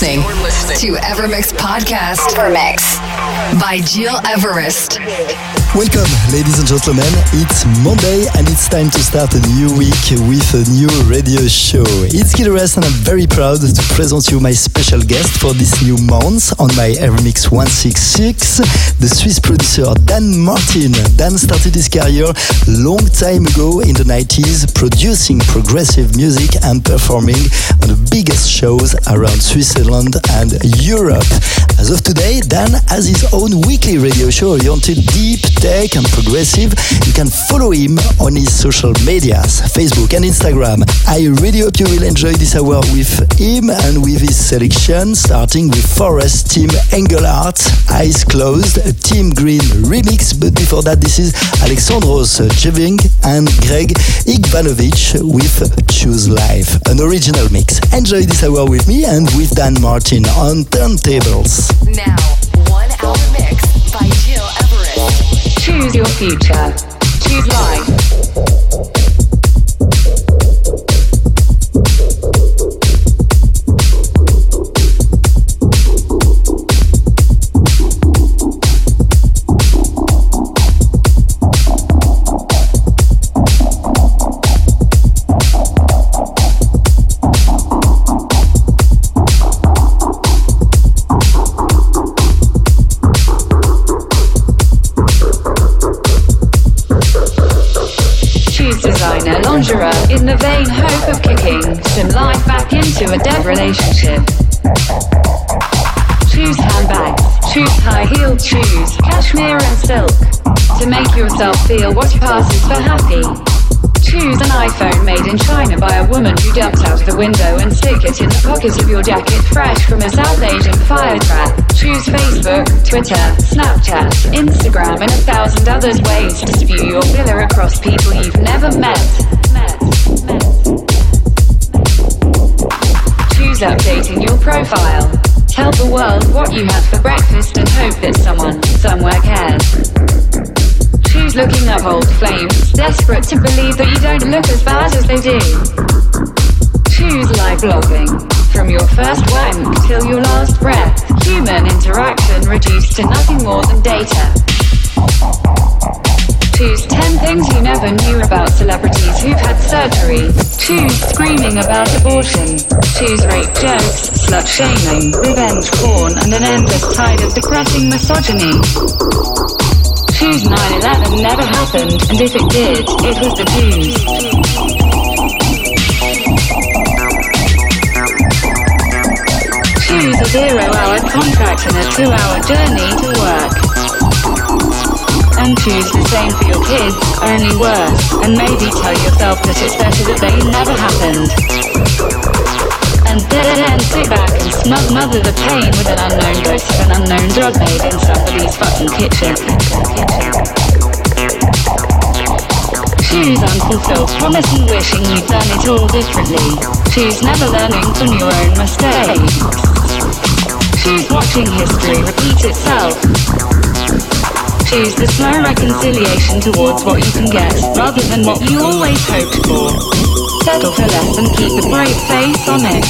Listening, to Evermix Podcast. Evermix by Gil Everest. Welcome, ladies and gentlemen. It's Monday and it's time to start a new week with a new radio show. It's Gil and I'm very proud to present you my special guest for this new month on my Evermix 166, the Swiss producer Dan Martin. Dan started his career long time ago in the 90s, producing progressive music and performing on the biggest shows around Switzerland and Europe. As of today, Dan has his own weekly radio show oriented deep tech and progressive. You can follow him on his social medias, Facebook and Instagram. I really hope you will enjoy this hour with him and with his selection, starting with Forest Team Engelhardt, Eyes Closed, Tim Green remix. But before that, this is Alexandros Jeving and Greg Ignatovich with Choose Life, an original mix. Enjoy this hour with me and with Dan Martin on turntables. Now, one hour mix by Gil Everest. Choose your future. Choose life. It in the pocket of your jacket fresh from a South Asian fire trap. Choose Facebook, Twitter, Snapchat, Instagram, and a thousand other ways to spew your filler across people you've never met. Choose updating your profile. Tell the world what you had for breakfast and hope that someone, somewhere cares. Choose looking up old flames, desperate to believe that you don't look as bad as they do. Choose live blogging. From your first wank till your last breath, human interaction reduced to nothing more than data. Choose 10 things you never knew about celebrities who've had surgery. Choose screaming about abortion. Choose rape jokes, slut shaming, revenge porn, and an endless tide of depressing misogyny. Choose 9-11 never happened, and if it did, it was the Jews. Choose a zero-hour contract and a two-hour journey to work. And choose the same for your kids, only worse, and maybe tell yourself that it's better that they never happened. And then sit back and smug mother the pain with an unknown dose of an unknown drug made in somebody's fucking kitchen. Choose unfulfilled promise and wishing you'd done it all differently. Choose never learning from your own mistakes. Choose watching history repeat itself. Choose the slow reconciliation towards what you can get rather than what you always hoped for. Settle for less and keep a brave face on it.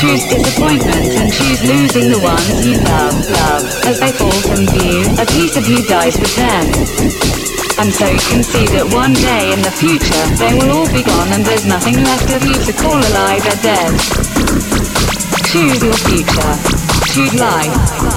Choose disappointment and choose losing the ones you love, love. As they fall from view, a piece of you dies with them. And so you can see that one day in the future they will all be gone and there's nothing left of you to call alive or dead. Choose your future. Choose life.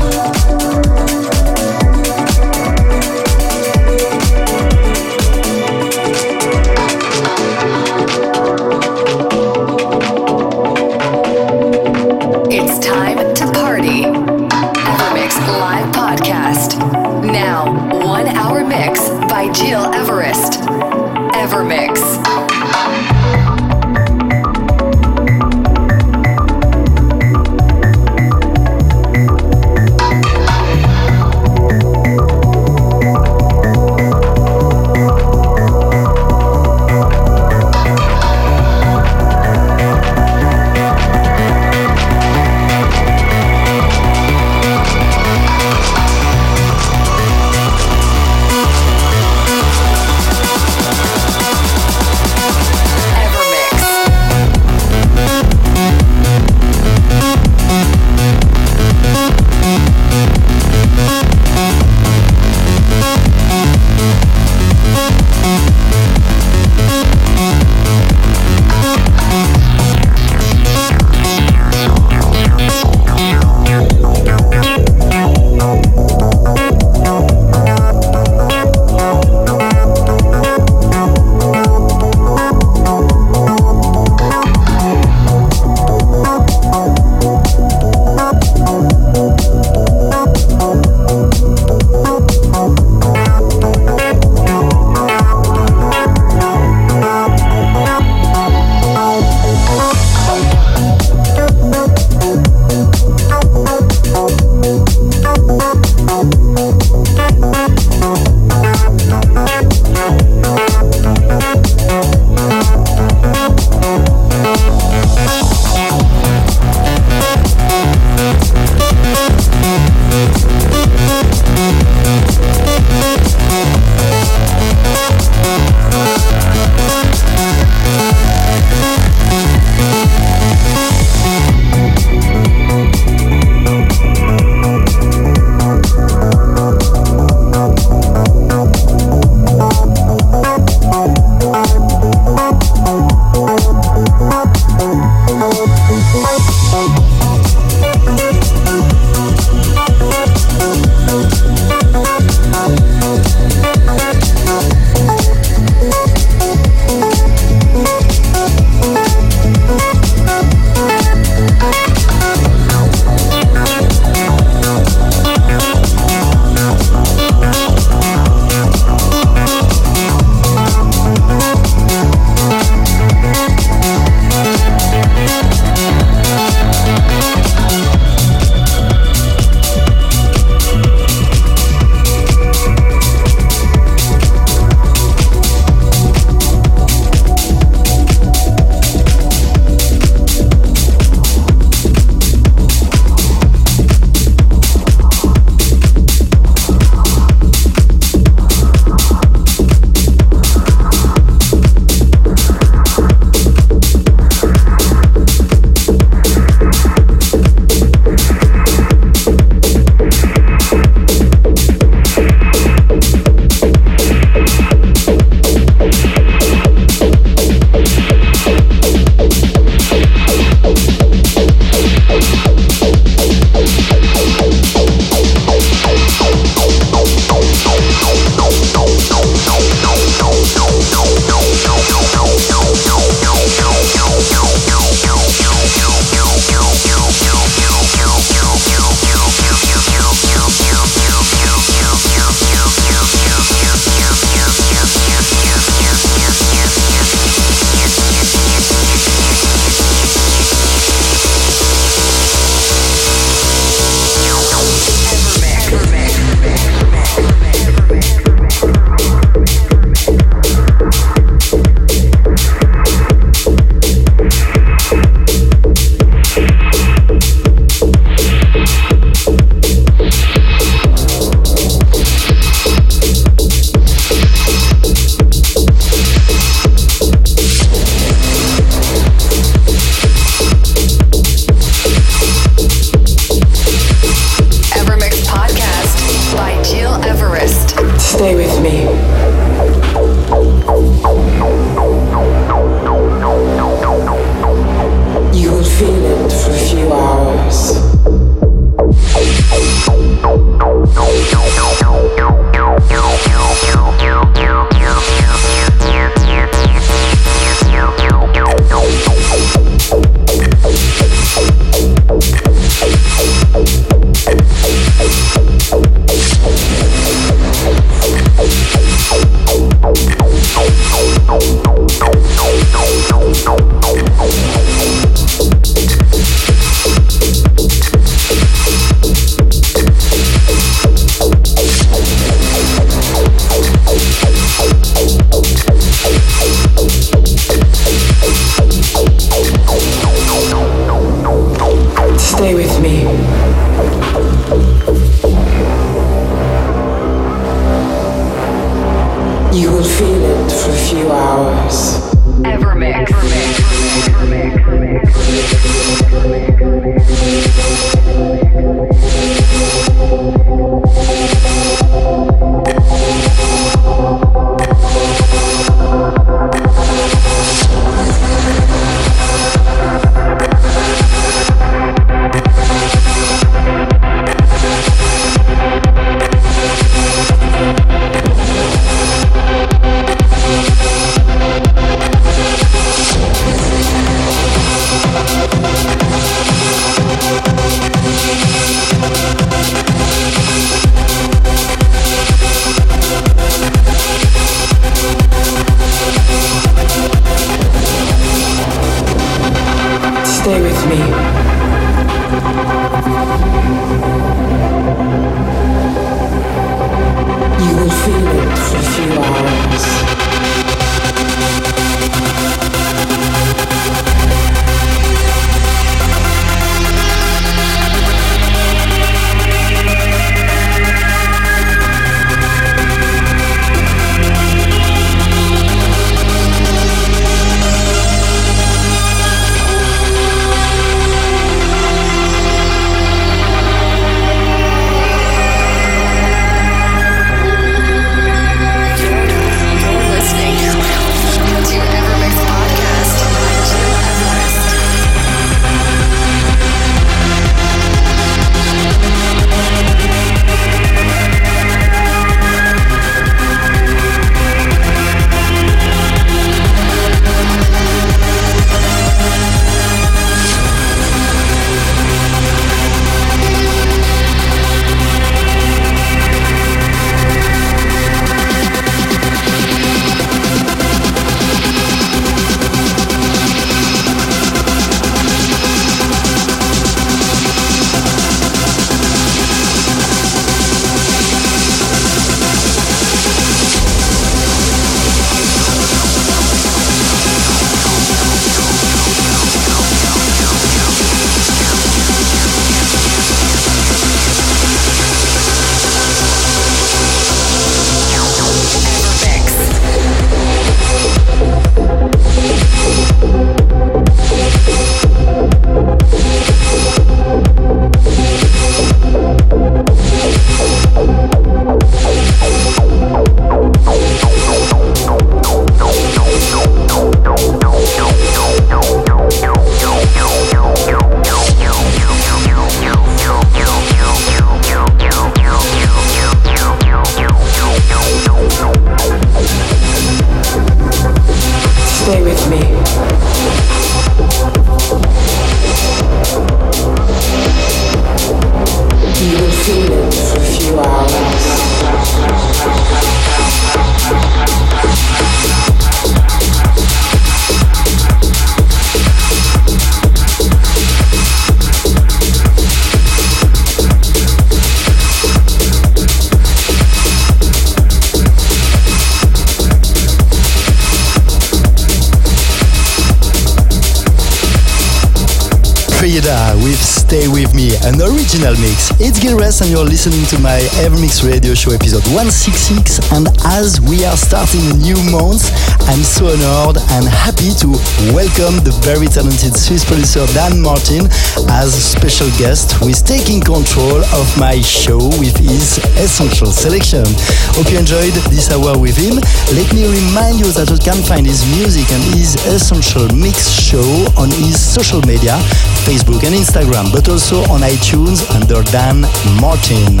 An original mix. It's Gil Everest and you're listening to my EverMix radio show episode 166 and as we are starting a new month, I'm so honored and happy to welcome the very talented Swiss producer Dan Martin as a special guest who is taking control of my show with his essential selection. Hope you enjoyed this hour with him. Let me remind you that you can find his music and his essential mix show on his social media, Facebook and Instagram, but also on iTunes under Dan Martin.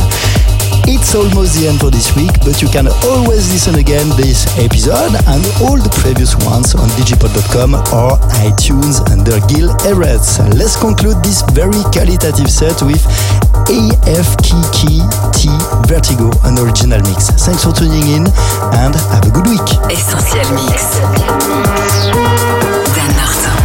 It's almost the end for this week, but you can always listen again this episode and all the previous ones on digipod.com or iTunes under Gil Everest. Let's conclude this very qualitative set with AFKKT Vertigo, an original mix. Thanks for tuning in and have a good week. Essential Mix. Dan Martin.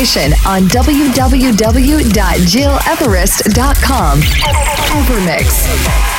Information on www.gileverest.com. Evermix.